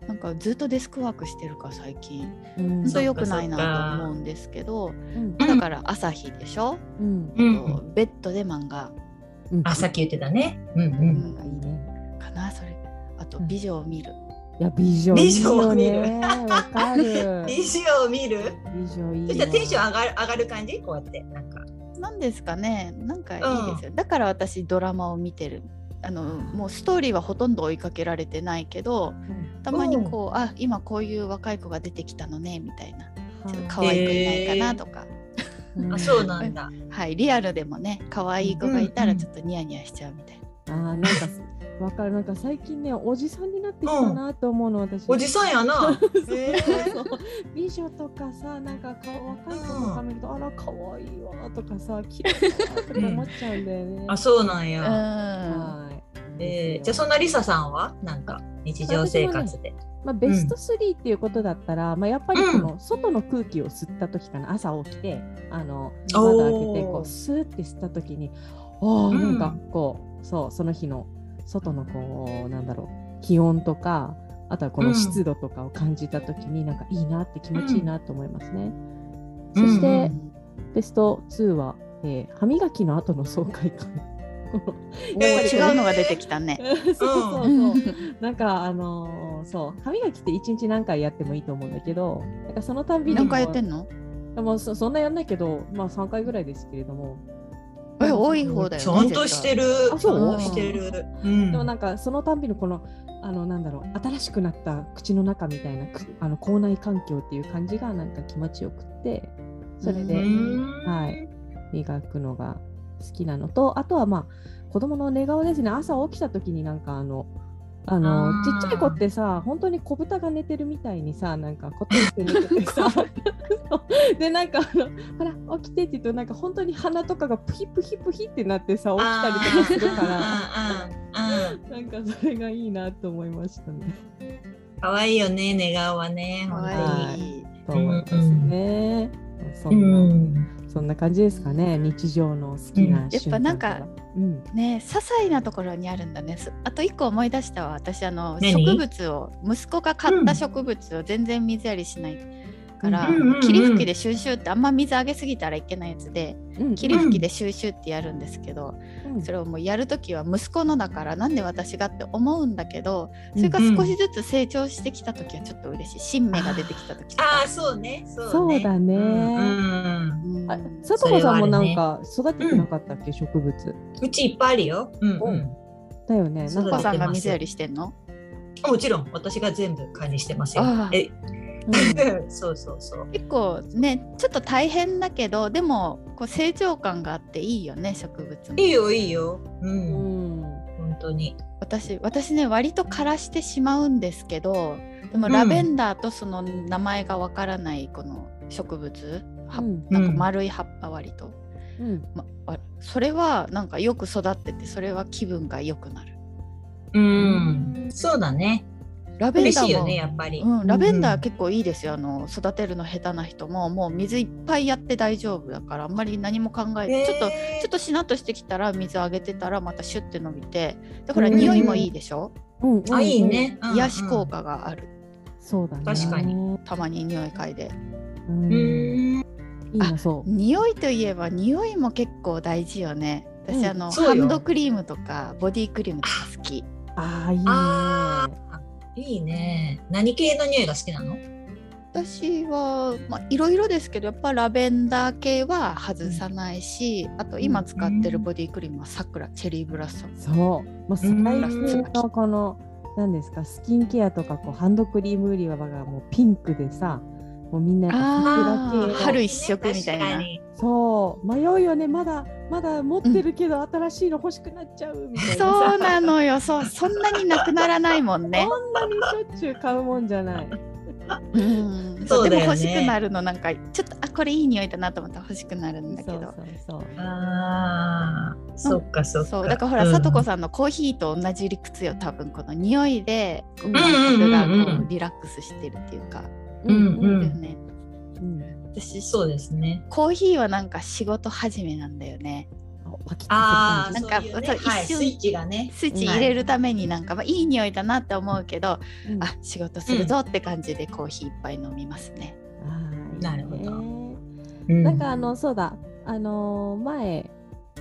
なんかずっとデスクワークしてるから最近。うん。本当良くないなと思うんですけどうん。だから朝日でしょ、うん。うん。とベッドで漫画うん。あさっき言ってたね。うんうなん。んかいいね。かなそれ。あとうん。美女を見る、いや、美女い美女を見る？ね。わかる。美女を見る？美女いいわ。そしたらテンション上がる上がる感じ？こうやって。なんか。なんですかね。なんかいいですよ、だから私ドラマを見てる。あのもうストーリーはほとんど追いかけられてないけどうん。たまにこう、あ今こういう若い子が出てきたのねみたいな。ちょっと可愛い子いないかなとか、うんあそうなんだ。はいリアルでもね可愛い子がいたうんうんらちょっとニヤニヤしちゃうみたいな。あーなんかわかる。なんか最近ねおじさんになってきたなと思うの私。おじさんやな。へー。そう美女とかさなんかか若い子とか見ると、あら可愛いわとかさ綺麗だなとか思っちゃうんだよね。あそうなんうや、ん。はい。えー、じゃあそんなリサさんは？なんか日常生活で、まあ、ベスト3っていうことだったら、まあ、やっぱりこの外の空気を吸った時かな、朝起きてあの窓開けてこうスーって吸った時にああうん。なんかこう、そうその日の外のこうなんだろう気温とかあとはこの湿度とかを感じた時になんかいいなって気持ちいいなと思いますね。そして、うんベスト2は、えー歯磨きの後の爽快感。違うのが出てきたね。そうそうそう、う んなんかあのーそう歯磨きって一日何回やってもいいと思うんだけどなんかそのたんびに何回やってんの？のもうそそんなやんないけどまあ3回ぐらいですけれども。え多い方だよね。ちゃんとしてる。あそう？してる。うん。でもなんかそのたんびのこのあのなんだろう新しくなった口の中みたいなくあの口内環境っていう感じがなんか気持ちよくってそれで、うん。はい、磨くのが好きなのとあとはまあ子供の寝顔ですね朝起きた時になんかあのあのちっちゃい子ってさ本当に子豚が寝てるみたいにさなんかこってりして寝ててさ でなんかあのほら起きてって言うとなんか本当に鼻とかがプヒプヒプヒってなってさ起きたりとかするからら。なんかそれがいいなと思いましたね。可愛いよね、寝顔はね。かわはい。と思いますね。そうんな、ん。そんな感じですかね。日常の好きなうんやっぱなんかうん、ね些細なところにあるんだね。すあと一個思い出したわ。私あの何？植物を息子が買った植物を全然水やりしないから、うんうんうんうん。霧吹きでシューシューってあんま水あげすぎたらいけないやつで、うん、霧吹きでシューシューってやるんですけど、うん。それをもうやるときは息子のだからなんで私がって思うんだけどそれが少しずつ成長してきたときはちょっと嬉しい。新芽が出てきたときとか。ああ、そうね。そうね。そうだね。うんうんあ、佐藤さんもなんか育ててなかったっけ、植物。うちいっぱいあるよ。うんうん。だよね。なんか。さんが水やりしてんの？もちろん、私が全部管理してますよ。え、うんそうそうそう。結構ねちょっと大変だけどでもこう成長感があっていいよね植物もいいよ、いいよ。う。うんん。本当に。私私ね割と枯らしてしまうんですけどでもうんラベンダーとその名前がわからないこの植物、はうんなんか丸い葉っぱ割と、うん。ま、あそれはなんかよく育っててそれは気分が良くなるうん。そうだね。ラベンダーよね、やっぱり。うん、ラベンダーうん結構いいですよあの育てるの下手な人ももう水いっぱいやって大丈夫だからあんまり何も考えて、ちょっとちょっとしなっとしてきたら水あげてたらまたシュッて伸びてでほらうん匂いもいいでしょ、うん。あ、いいね。うんうん癒し効。果があるそうだね。確かにたまに匂い嗅いでうん。ういん。いな、そう。匂いといえば匂いも結構大事よね私、うんあのハンドクリームとかボディクリームとか好きああ、いいね。いいね。何系の匂いが好きなの？私はまあいろいろですけどやっぱラベンダー系は外さないし、あと今使ってるボディクリームはさくらチェリーブラッサムそう。もう最近のこの、何ですか、スキンケアとかこうハンドクリーム売り場がもうピンクでさ、もうみんなやっぱあー桜系の春一色みたいな。そう。迷うよね。まだまだ持ってるけど、新しいの欲しくなっちゃうみたいな。さ そうなのよ。そうそんなになくならないもんね。そんなにしょっちゅう買うもんじゃない。うん。そうね。でも欲しくなるのなんかちょっとあこれいい匂いだなと思ったら欲しくなるんだけど。そうそうそうああ、そっかそっか。そうだからほら、うん。さとこさんのコーヒーと同じ理屈よ多分。この匂いでこううんうんうんうん感覚がこうリラックスしてるっていうか、うんうん。だよねうん。私そうですね。コーヒーはなん。か仕事始めなん。だよねああ、なん。かそううねそうはい、一スイッチがね。スイッチ入れるためになん。か、まあ、いい匂いだなって思うけど、するあ仕事するぞって感じでコーヒーいっぱい飲みますね。うん。あなるほどななん。かあのそうだあのー前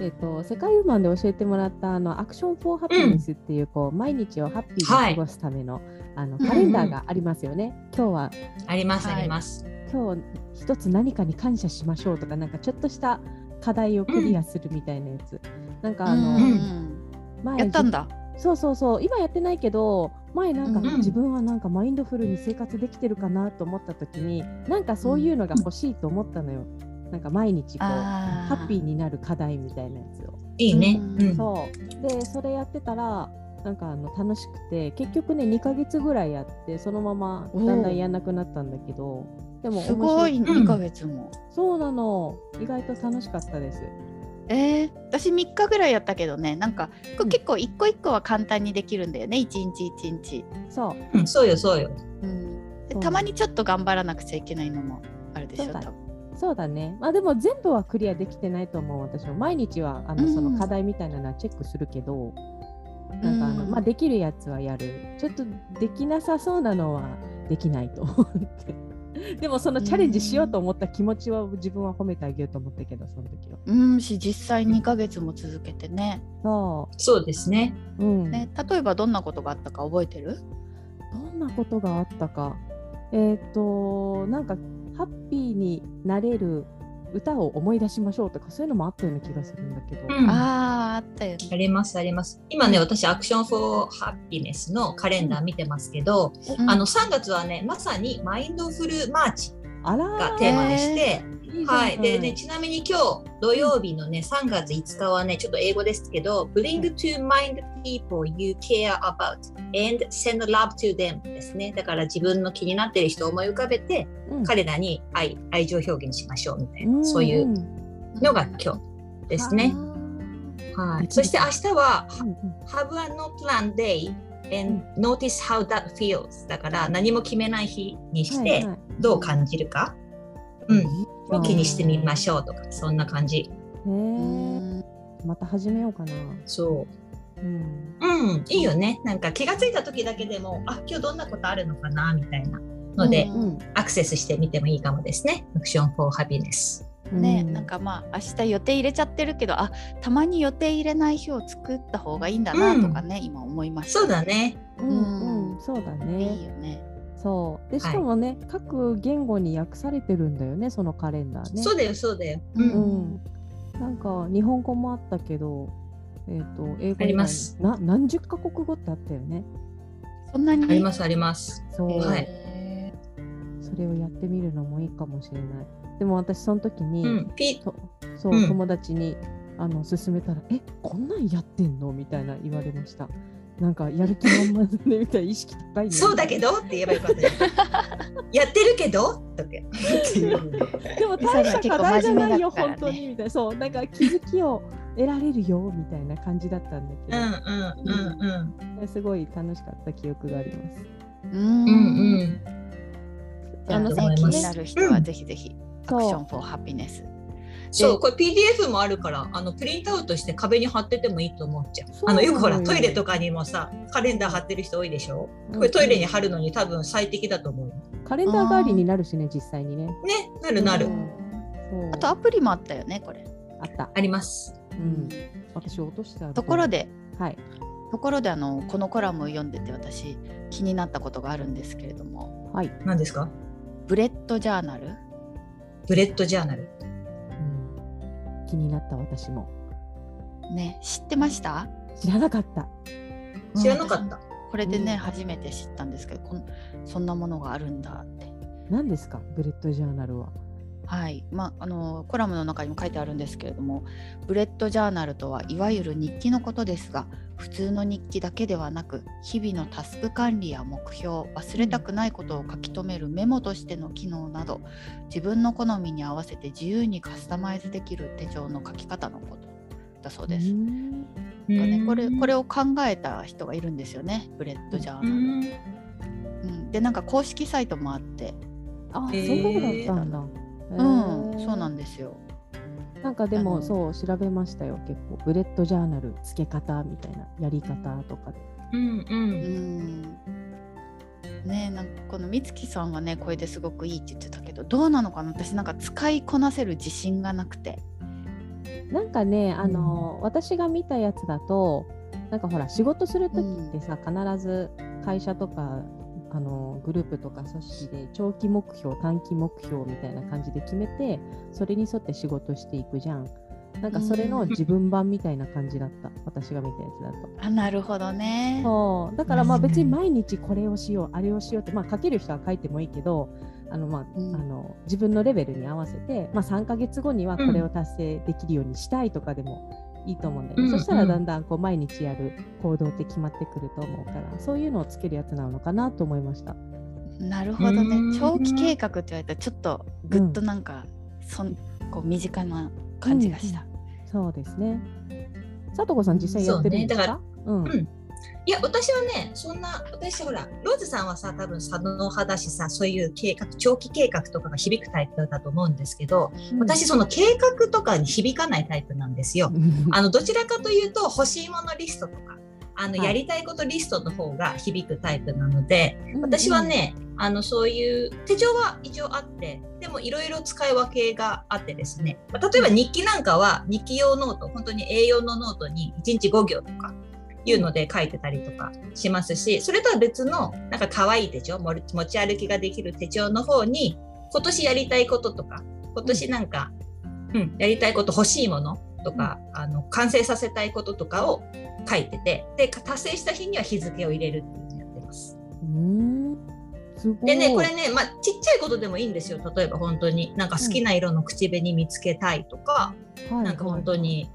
えっと世界ウーマンで教えてもらったあのアクション・フォー・ハッピネスっていう,、こう毎日をハッピーに過ごすための,、あのカレンダーがありますよね。今日は。ありますはい。あります。今日一つ何かに感謝しましょうとかなんかちょっとした課題をクリアするみたいなやつ、なんかあの、うん前やったんだ。そうそうそう今やってないけど前なんか、うん自分はなんかマインドフルに生活できてるかなと思った時になんかそういうのが欲しいと思ったのよ、なんか毎日こうあハッピーになる課題みたいなやつを。いいね。そう。でそれやってたらなんかあの楽しくて結局ね2ヶ月ぐらいやってそのままだんだんやんなくなったんだけどでもすごい。面白うん。2ヶ月も。そうなの。意外と楽しかったです。えー、私3日ぐらいやったけどね。なんか結構一個一個は簡単にできるんだよね。一日一日。そう。うん、そうよそうよ。うん、たまにちょっと頑張らなくちゃいけないのもあるでしょそうだ多分。そうだね。まあでも全部はクリアできてないと思う私も。毎日はあのうん。その課題みたいなのはチェックするけど、なんかあの、うんまあできるやつはやる。ちょっとできなさそうなのはできないと思って。でもそのチャレンジしようと思った気持ちは自分は褒めてあげようと思ったけどその時は。うんし実際2ヶ月も続けてねそそうですね。う、うん、ね例えばどんなことがあったか覚えてる？どんなことがあったかえっ、となんかハッピーになれる歌を思い出しましょうとかそういうのもあったような気がするんだけど、うん。あーあったよね。ありますあります。今ね、私、アクション・フォー・ハピネスのカレンダー見てますけど、うん。あの3月はね、まさにマインドフルマーチあらがテーマでして、はい。でね、ちなみに今日土曜日のね、3月5日はね、ちょっと英語ですけど、Bring to mind people you care about and send love to them ですね。だから自分の気になっている人を思い浮かべて、うん。彼らに愛愛情表現しましょうみたいな、ん。そういうのが今日ですね。はい。そして明日は、Have a no plan day and notice how that feels だから何も決めない日にしてどう感じるか、うん、うん気にしてみましょうとかそんな感じ。へうーん。また始めようかな。そう。ん。ううんいいよね。なんか気がついた時だけでもあ今日どんなことあるのかなみたいなので、うんうん。アクセスしてみてもいいかもですね。アクション for happiness ね、うん。なんかまあ明日予定入れちゃってるけどあたまに予定入れない日を作った方がいいんだなとかね、今思いました。そうだね。うんうん、そうだいいね。よねそう。で、しかもね、各言語に訳されてるんだよね、そのカレンダーね。そうだよそうだよ、ううんうん。なんか、日本語もあったけど、えっ、と、英語にありますな何十カ国語ってあったよね。そんなに？ありますありますそう。はいへそれをやってみるのもいいかもしれない。でも私、その時に、うんそう、うん友達にあの勧めたら、えこんなんやってんの？みたいな言われました。なんか、やる気満々でね、みたいな意識高いね。そうだけどって言えばよかったよやってるけど？でも大した課題じゃないよ、ね本当に。みたいな。そう、なんか気づきを得られるよみたいな感じだったんだけうんうんうんうん。ど、すごい楽しかった記憶があります。ーうん。うんうん。あのだとね、気になる人はぜひぜひ、アそうクションフォーハピネス。そう、これ PDF もあるから、あのプリントアウトして壁に貼っててもいいと思っちゃう。あのよくほら、トイレとかにもさ、カレンダー貼ってる人多いでしょ？うんこれトイレに貼るのに多分最適だと思うよ。カレンダー代わりになるしね、実際にね。ね、なるなる。あとアプリもあったよね、これ。あった。あります。うん。私落としてある。ところ。で、はい。ところであのこのコラムを読んでて私気になったことがあるんですけれども、はい。何ですか？ブレットジャーナルブレットジャーナル。うん、気になった私も。ね、知ってました？知らなかった。知らなかった。これでね、うん初めて知ったんですけど、こんそんなものがあるんだって。何ですか、ブレットジャーナルは。はい、まあ、あのコラムの中にも書いてあるんですけれどもブレットジャーナルとはいわゆる日記のことですが普通の日記だけではなく日々のタスク管理や目標忘れたくないことを書き留めるメモとしての機能など自分の好みに合わせて自由にカスタマイズできる手帳の書き方のことだそうです。かね、これこれを考えた人がいるんですよねブレットジャーナル。うん。うん、でなんか公式サイトもあって、あ、へー。そうだったんだ。うん、そうなんだ。ですよ。なんかでもそう調べましたよ結構ブレッドジャーナル付け方みたいなやり方とかうんう。うんんねなんかこの美月さんはねこれですごくいいって言ってたけどどうなのかな？私なんか使いこなせる自信がなくてなんかねあの、私が見たやつだとなんかほら仕事する時ってさ、必ず会社とかあのグループとか組織で長期目標短期目標みたいな感じで決めてそれに沿って仕事していくじゃん。なんかそれの自分版みたいな感じだった、私が見たやつだと。あなるほどね。そう。だからまあうん。別に毎日これをしようあれをしようってまあ書ける人は書いてもいいけどあのまあ、うん。あの自分のレベルに合わせて、まあ、3ヶ月後にはこれを達成できるようにしたいとかでもいいと思うんだよね、うんそしたらだんだんこう毎日やる行動って決まってくると思うからそういうのをつけるやつなのかなと思いました。なるほどね。うん。長期計画って言われたらちょっとぐっとなんか、そんこう身近な感じがした、そうですね。さとこさん実際やってるんですか？そううん。うんいや私はねそんな私ほらローズさんはさ多分左脳派だしさそういう計画長期計画とかが響くタイプだと思うんですけど、私その計画とかに響かないタイプなんですよ。あのどちらかというと欲しいものリストとかあの、はい。やりたいことリストの方が響くタイプなので、うん私はね、あのそういう手帳は一応あってでもいろいろ使い分けがあってですね、まあ例えば日記なんかは日記用ノート本当に A4 のノートに1日5行とかいうので書いてたりとかしますしそれとは別のなんか可愛い手帳も持ち歩きができる手帳の方に今年やりたいこととか今年なんか、うん、やりたいこと欲しいものとか、あの完成させたいこととかを書いててで達成した日には日付を入れるっていうのをやってます。でね、これね、まあ、ちっちゃいことでもいいんですよ。例えば本当に、なんか好きな色の口紅見つけたいとか、はいなんか本当に、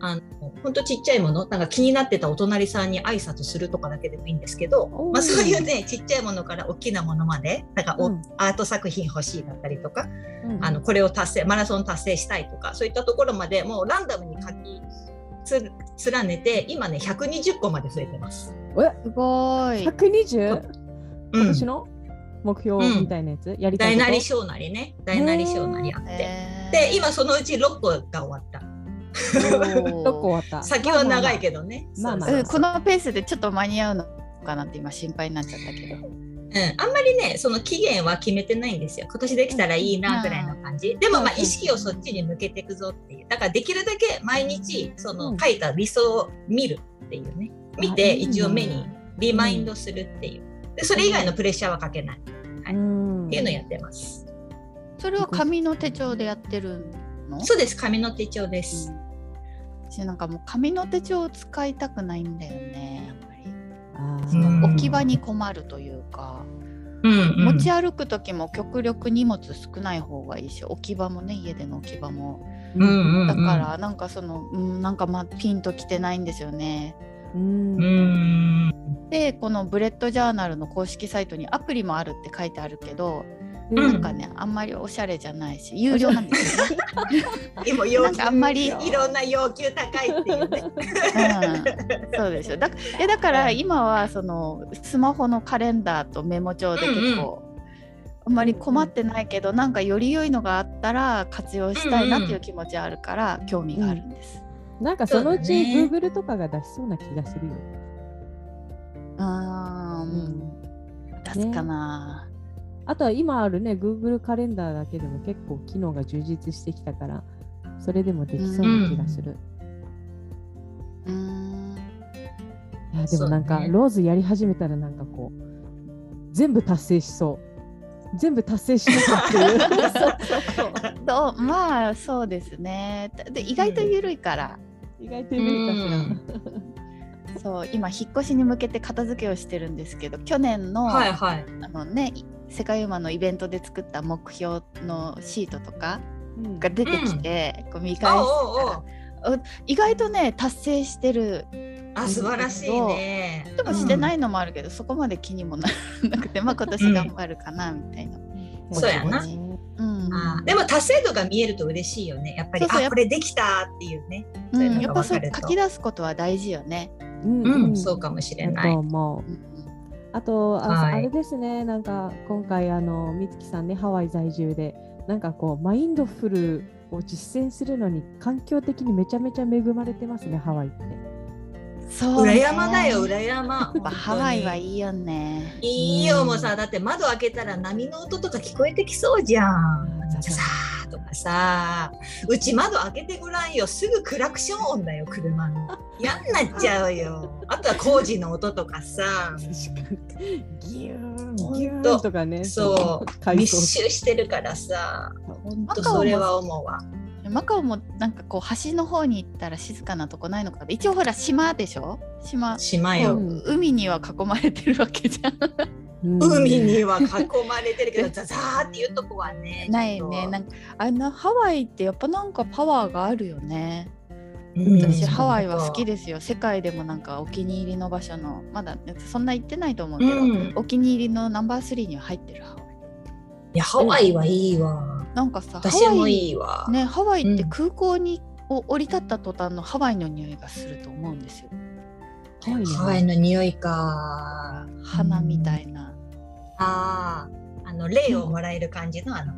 あの、本当ちっちゃいもの、なんか気になってたお隣さんに挨拶するとかだけでもいいんですけどまあそういうね、ちっちゃいものから大きなものまで、なんかお、うん。アート作品欲しいだったりとか、うんあの、これを達成、マラソン達成したいとか、そういったところまでもうランダムに書きつ連ねて、今ね、120個まで増えてます。え？すごい。120う？ん。今年の目標みたいなやつ、やりたい大なり小なりね、大なり小なりあって。えー。で、今そのうち6個が終わった。6個終わった先は長いけどね。まあまあこのペースでちょっと間に合うのかなって今心配になっちゃったけど。うん、あんまりね、その期限は決めてないんですよ。今年できたらいいなぐらいの感じ。でも、まあ、うん意識をそっちに向けていくぞっていう。だから、できるだけ毎日、そのうん書いた理想を見るっていうね。見て、一応目にリマインドするっていう。で、それ以外のプレッシャーはかけない。はいうんっていうのをやってます。それは紙の手帳でやってるの？そうです。紙の手帳です。うん私なんかもう紙の手帳を使いたくないんだよね。あんまりそのうん置き場に困るというか、うん、うん。持ち歩く時も極力荷物少ない方がいいし置き場もね家での置き場もうんうんうんだからなんかその、うん、なんかまあピンときてないんですよね。うんうん。でこのブレッドジャーナルの公式サイトにアプリもあるって書いてあるけど、なんかねあんまりおしゃれじゃないし有料なんですよね。今要なんかあんまりいろんな要求高いっていうね。うん、そうでしょだいやだから今はそのスマホのカレンダーとメモ帳で結構、あんまり困ってないけどなんかより良いのがあったら活用したいなっていう気持ちはあるから興味があるんです。なんかそのうち Google とかが出しそうな気がするよ。あーうん。出すかな、あとは今あるね、Google カレンダーだけでも結構機能が充実してきたから、それでもできそうな気がする。うんいやでもなんか、ねローズやり始めたらなんかこう、全部達成しそう。全部達成しなきゃっていう。そうそうそうとまあそうですねで意外と緩いから、意外といるかしら。うんそう今引っ越しに向けて片付けをしてるんですけど去年の,、はいはい。あのね世界馬のイベントで作った目標のシートとかうん。が出てきて、こう見返したら意外とね達成してるあ素晴らしいね。でもしてないのもあるけど、そこまで気にもならなくてまあ今年頑張るかなみたいな。そうやな。うん。あーでも達成度が見えると嬉しいよね。やっぱり。そうそう。やっあこれできたっていうね。うんやっぱそう書き出すことは大事よね。うん。うん、そうかもしれない。あとあ、はいあれですね、なんか今回、あの美月さんね、ハワイ在住で、なんかこう、マインドフルを実践するのに、環境的にめちゃめちゃ恵まれてますね、ハワイって。そう裏ね山だよ、裏山。やっぱハワイはいい。いよね。いいよ、もうさ、だって窓開けたら波の音とか聞こえてきそうじゃん。ザザザーとかさ、うち窓開けてごらんよ、すぐクラクション音だよ、車の。嫌になっちゃうよ。あとは工事の音とかさ。ギューン、ギューンとかね。そう、密集してるからさ、ほんとそれは思うわ。マカオもなんかこう橋の方に行ったら静かなとこないのかな一応ほら島でしょ？島こ島よ。う海には囲まれてるわけじゃん。うん海には囲まれてるけど、ザザーっていうとこはね。ないね。なんかあのハワイってやっぱなんかパワーがあるよね。うん私ハワイは好きですよ。世界でもなんかお気に入りの場所のまだそんな行ってないと思うけど、うんお気に入りのナンバー3には入ってるハワイ。いや、ハワイはいいわ。なんかさ、私もハワイいいわ。ねハワイってうん空港に、を降り立った途端のハワイの匂いがすると思うんですよ。ハワイねハワイの匂いか。花みたいな。ああ、あの、霊をもらえる感じの、あの。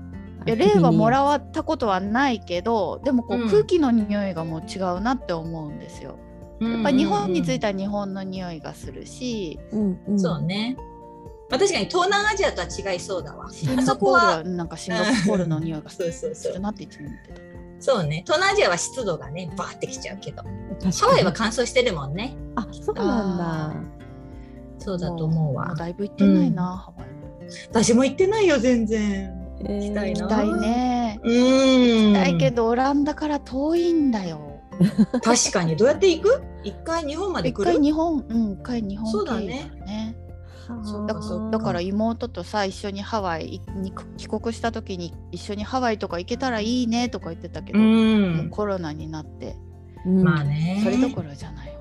いや霊はもらったことはないけどでもこう、うん空気の匂いがもう違うなって思うんですよ。やっぱ日本に着いたら日本の匂いがするし、うんうん、そうね。まあ、確かに東南アジアとは違いそうだわ。シンガポールはなんかシンガポールの匂いが するなっていつも思ってた。そうね。東南アジアは湿度がね、バーってきちゃうけど。ハワイは乾燥してるもんね。あそうなんだ。そうだと思うわ。だいぶ行ってないな、ハワイ。私も行ってないよ、全然。えー行きたいな行きたいね。うん。行きたいけどオランダから遠いんだよ。確かに。どうやって行く？一回日本まで一来る？回日本、うん、一回日本そうだねだね。そうから妹とさ一緒にハワイに帰国した時に一緒にハワイとか行けたらいいねとか言ってたけど、う。もうんコロナになってうんまあね。それどころじゃないわ。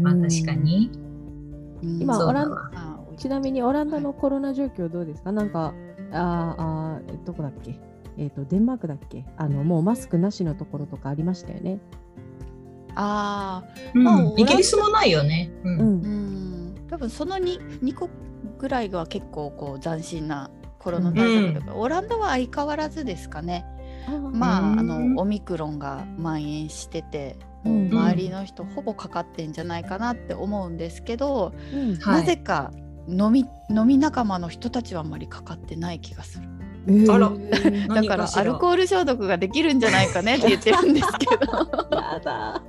まあ確かに。うん今オランちなみにオランダのコロナ状況どうですか、なんか、あーあどこだっけ？えっ、と、デンマークだっけ？あの、もうマスクなしのところとかありましたよね。あうんまあイギリスもないよね。う。うん。ーうん多分その 2, 2個ぐらいが結構こう斬新なコロナ対策だか。ら、オランダは相変わらずですかね。まあ、うん。あのオミクロンが蔓延してて、うん。周りの人ほぼかかってんじゃないかなって思うんですけど、うん。はい。なぜか飲み飲み仲間の人たちはあんまりかかってない気がする。えーあらだ何からアルコール消毒ができるんじゃないかねって 言ってるんですけど。やだ。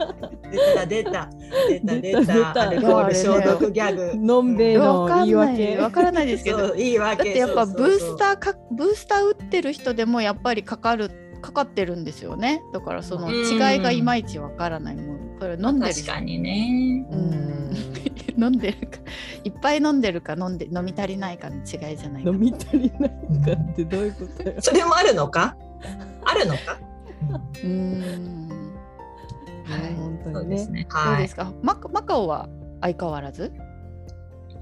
出た出た出た出出たアルコール消毒ギャグ。のんべえのわかん言い訳。わからないですけど。そう言い訳だってやっぱブースターーかブースター打ってる人でもやっぱりかかるかかってるんですよね。だからそのうん違いがいまいちわからないもん。これ飲んでる確かにね。うん飲んでるかいっぱい飲んでるか飲んで飲み足りないかの違いじゃないか飲み足りないかってどういうことよ？それもあるのか？あるのか、うーんはい本当にね。そうですね。どうはいです。か？マカマカオは相変わらず？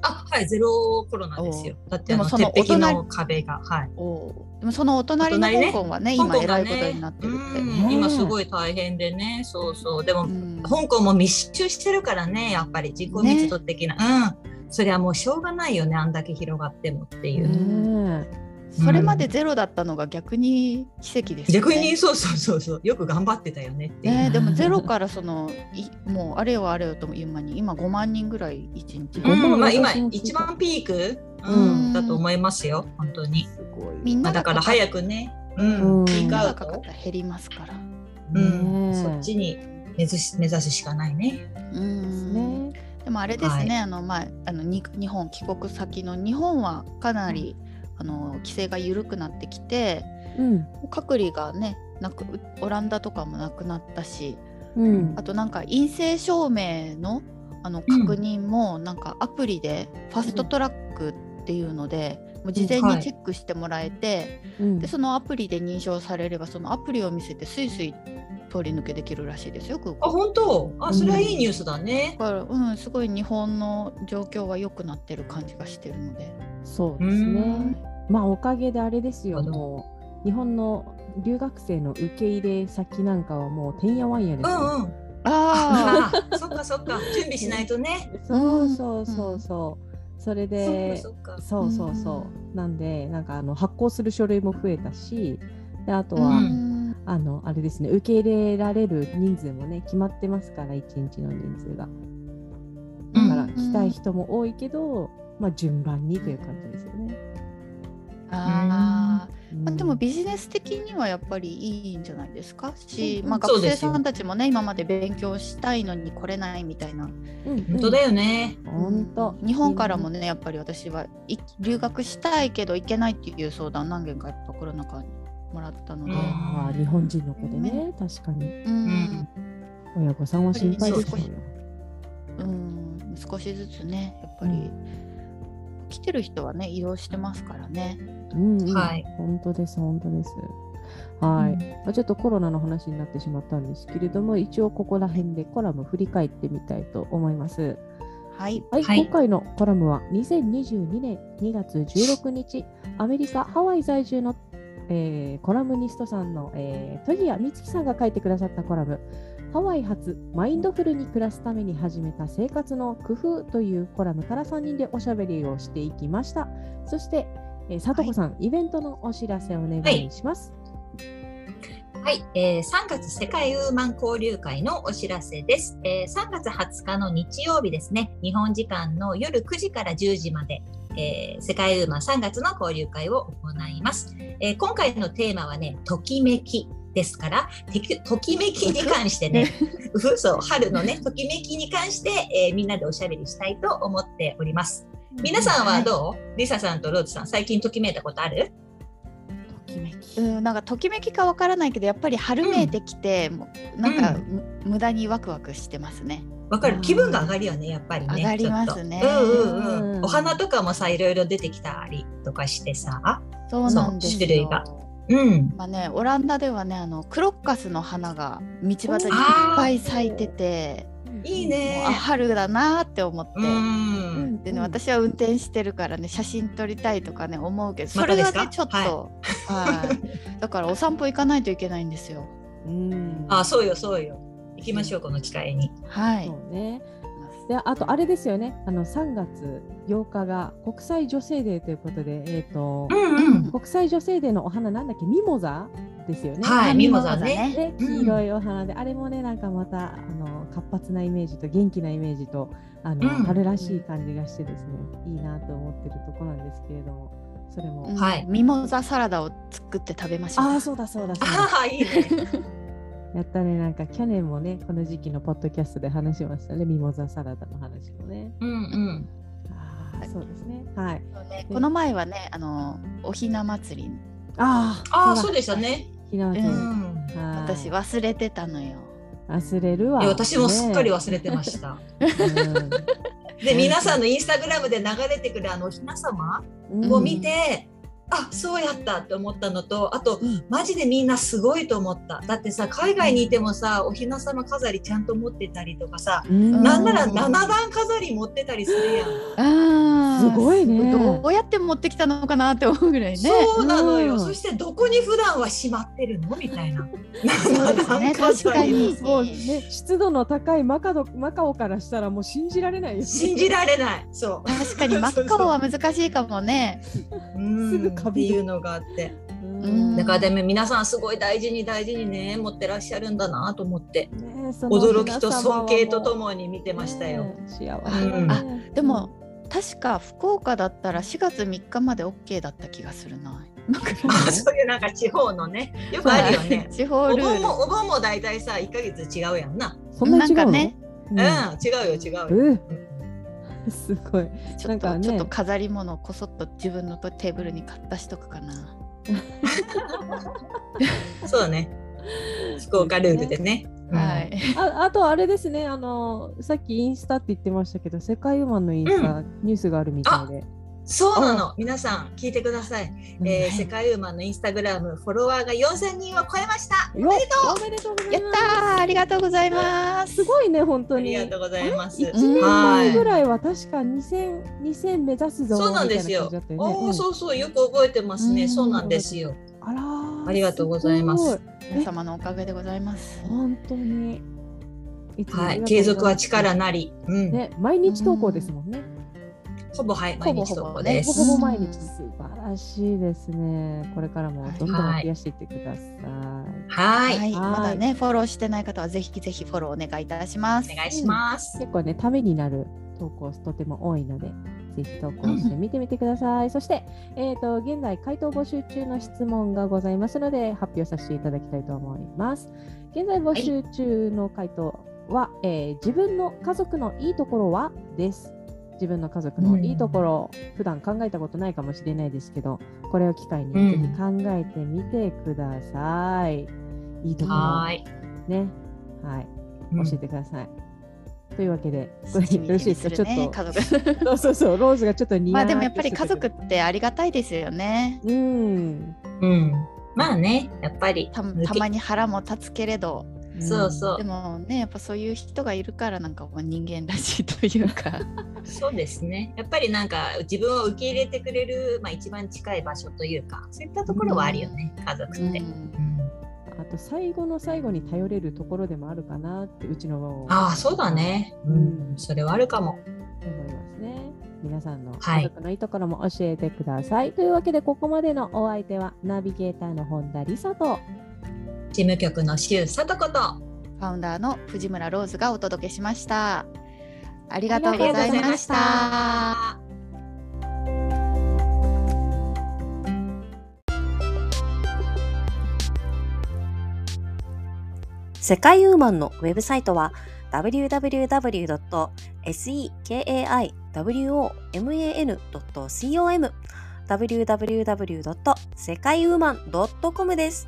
あ、はい、ゼロコロナですよ。だってあのその鉄の壁が、はい。おでもそのお隣の香港はね今えらいことになってるって。うんね今すごい大変でね、そうそう。でも、うん香港も密集してるからね、やっぱり自己密度的な。うん。それはもうしょうがないよね、あんだけ広がってもっていう。ねそれまでゼロだったのが逆に奇跡ですよね。逆にそうそうそうそう、よく頑張ってたよねっていう。ねでもゼロからそのいもうあれよあれよという間に今5万人ぐらい一日うん、まあ今一番ピーク、ううんん、だと思いますよ、本当に。すごい。まあ、みんなだから早くね、うん、うんピークアウトながかかった、ら減りますから。うん、そっちに目指し目指すしかないね。うんね。でもあれですね、あのまああのに日本帰国先の日本はかなり、あの規制が緩くなってきてうん。隔離がねなくオランダとかもなくなったしうんあ。となんか陰性証明のあのうん確認もなんかアプリでファストトラックっていうので、もう事前はいにチェックしてもらえて、うんでそのアプリで認証されればそのアプリを見せてスイスイ通り抜けできるらしいですよ空あ、港。本当？あ、それはいいニュースだね。だからうん、すごい日本の状況は良くなってる感じがしてるので。そうですね。まあおかげであれですよ、もう日本の留学生の受け入れ先なんかはもうてんやわんやですよ。うんうん。あああ、そっかそっか、準備しないとね。そうそうそうそう。それで、そうそうそう。なんで、なんかあの発行する書類も増えたし、であとは、あ、うんあのあれですね、受け入れられる人数もね、決まってますから、1日の人数が。だから、うん来たい人も多いけど、まあ順番にという感じですよね。あー。うん。まあ、でもビジネス的にはやっぱりいいんじゃないですか？し、うんまあ、学生さんたちもね今まで勉強したいのに来れないみたいな。うん本当だよね。本当。日本からもねやっぱり私はい留学したいけど行けないっていう相談何件かやっぱコロナ禍にもらったので、ああ、日本人の子でね、確かに。うん。親御さんは心配ですよ。うん少しずつねやっぱり、来てる人はね移動してますからね。うん、うん、はい。本当です、本当です。はい、うん。まあ、ちょっとコロナの話になってしまったんですけれども、一応ここら辺でコラム振り返ってみたいと思います。はい、はい、はい。今回のコラムは2022年2月16日、アメリカ・ハワイ在住の、えーコラムニストさんの、えー、戸谷美月さんが書いてくださったコラム、ハワイ発マインドフルに暮らすために始めた生活の工夫というコラムから3人でおしゃべりをしていきました。そして、えー、さとこさん、イベントのお知らせをお願いします。はい、えー、3月世界ウーマン交流会のお知らせです、えー3月20日の日曜日ですね、日本時間の夜9時から10時まで、えー世界ウーマン3月の交流会を行います。えー今回のテーマはね、ときめきですから、ときめきに関してね、そう 春のね、ときめきに関して、えーみんなでおしゃべりしたいと思っております。皆さんはどう、リサさんとローズさん、最近ときめいたことある？ときめき。うん、なんかときめきかわからないけどやっぱり春めいてきて、もうなんか、む無駄にワクワクしてますね。わかうん。る気分が上がるよねやっぱりね上がりますね。お花とかもさいろいろ出てきたりとかしてさ。そうなんですよ。種類が。うん。まあね、オランダではねあのクロッカスの花が道端にいっぱい咲いてていいもうねあ春だなーって思って。うん。でね、私は運転してるからね写真撮りたいとかね思うけどそれがねちょっと、はい、だからお散歩行かないといけないんですよ。うん。あそうよそうよ。行きましょうこの機会に。はい。そうね。で、あとあれですよね。あの3月8日が国際女性デーということで、えっ、と、うんうん。国際女性デーのお花なんだっけ、ミモザ？ですよね。はいミモザね。で黄色いお花で、あれもねなんかまたあの活発なイメージと元気なイメージとあの、うん。春らしい感じがしてですねいいなと思ってるところなんですけれどもそれも、うん。はい。ミモザサラダを作って食べましょう。ああそうだそうだそうだ。ああいいね。やったね。なんか去年もねこの時期のポッドキャストで話しましたね。ミモザサラダの話もね。うんうん。ああそうですね。はい。ね。この前はねあのおひな祭りあああそうでしたね。ひなわちゃうん私忘れてたのよ。忘れるわ、いや私もすっかりね忘れてました。うん。で皆さんのインスタグラムで流れてくるあのおひな様うん。を見て、あそうやったって思ったのとあとうん。マジでみんなすごいと思った。だってさ海外にいてもさおひな様飾りちゃんと持ってたりとかさ、うん。なんならうん7段飾り持ってたりするやん、あー。すごいね。どうやって持ってきたのかなって思うぐらいね。そうなのよ、うん。そしてどこに普段はしまってるの？みたいな。そうですね7段飾り確かに。もうね、湿度の高いマカドマカオからしたらもう信じられない。信じられない。そう。確かに マッカオは難しいかもね。うん。すぐっていうのがあってうんだからでも皆さんすごい大事に大事にね持ってらっしゃるんだなと思ってね驚きと尊敬ととももに見てましたよ。ね幸せだうんねでも確か福岡だったら4月3日まで OK だった気がするな。そういうなんか地方のねよくあるよね。地方おルール。盆もお盆も大体さ1ヶ月違うやんな。そんなに違うの？なんかねうん、違うよ違うよ。うんうんすごい。ちょっと、なんかねちょっと飾り物をこそっと自分のテーブルに買ったしとくかな。そうね。福岡ルールでね。うんはい。ああとあれですねあのさっきインスタって言ってましたけど世界ウーマンのインスタ、ニュースがあるみたいで。そうなの。皆さん聞いてください。えーうん世界ウーマンのインスタグラムフォロワーが4000人を超えました。おめでとうござやっいます。たーありがとうございます。すごいね本当あに。りがとうございます。1年はい前ぐらいは確か2000 2000目指すぞそうなんですよみたいな感じだったよねおお、うんそうそう、よく覚えてますね。うんそうなんですよ。あらーありがとうございます皆様のおかげでございます。本当に。はい、継続は力なり。うん、ね、毎日投稿ですもんね。ほぼ毎日投稿でほぼす。ほぼ毎日素晴らしいですね。これからもどんどん増やしていってください。はい、はい、はいまだねフォローしてない方はぜひぜひフォローお願いいたします。お願いします。結構ね、ためになる投稿とても多いので、ぜひ投稿してみてみてください。そして、えっ、と、現在回答募集中の質問がございますので、発表させていただきたいと思います。現在募集中の回答は、えー自分の家族のいいところは？です。自分の家族のいいところ、普段考えたことないかもしれないですけど、これを機会にうんぜひ考えてみてください。いいところ。ね。はい。うん教えてください。というわけで、よろしいですか、ちょっね、と。家族。そうそうそう、ローズがちょっと似合まあでもやっぱり家族ってありがたいですよね。うん。うん。まあね、やっぱり。たたまに腹も立つけれど、そうそうでもねやっぱそういう人がいるからなんかまあ人間らしいというか。そうですね。やっぱりなんか自分を受け入れてくれる、まあ、一番近い場所というか、そういったところはあるよね、家族って。うんうんあと、最後の最後に頼れるところでもあるかなって、うちのああ、そうだね。ううんん、それはあるかも。思いますね。皆さんのはい家族のいいところも教えてください。というわけで、ここまでのお相手はナビゲーターの本田理沙と、事務局の周さとこと。ファウンダーの藤村ローズがお届けしました。ありがとうございました。世界ウーマンのウェブサイトは www.sekaiwoman.com www.sekaiwoman.com です。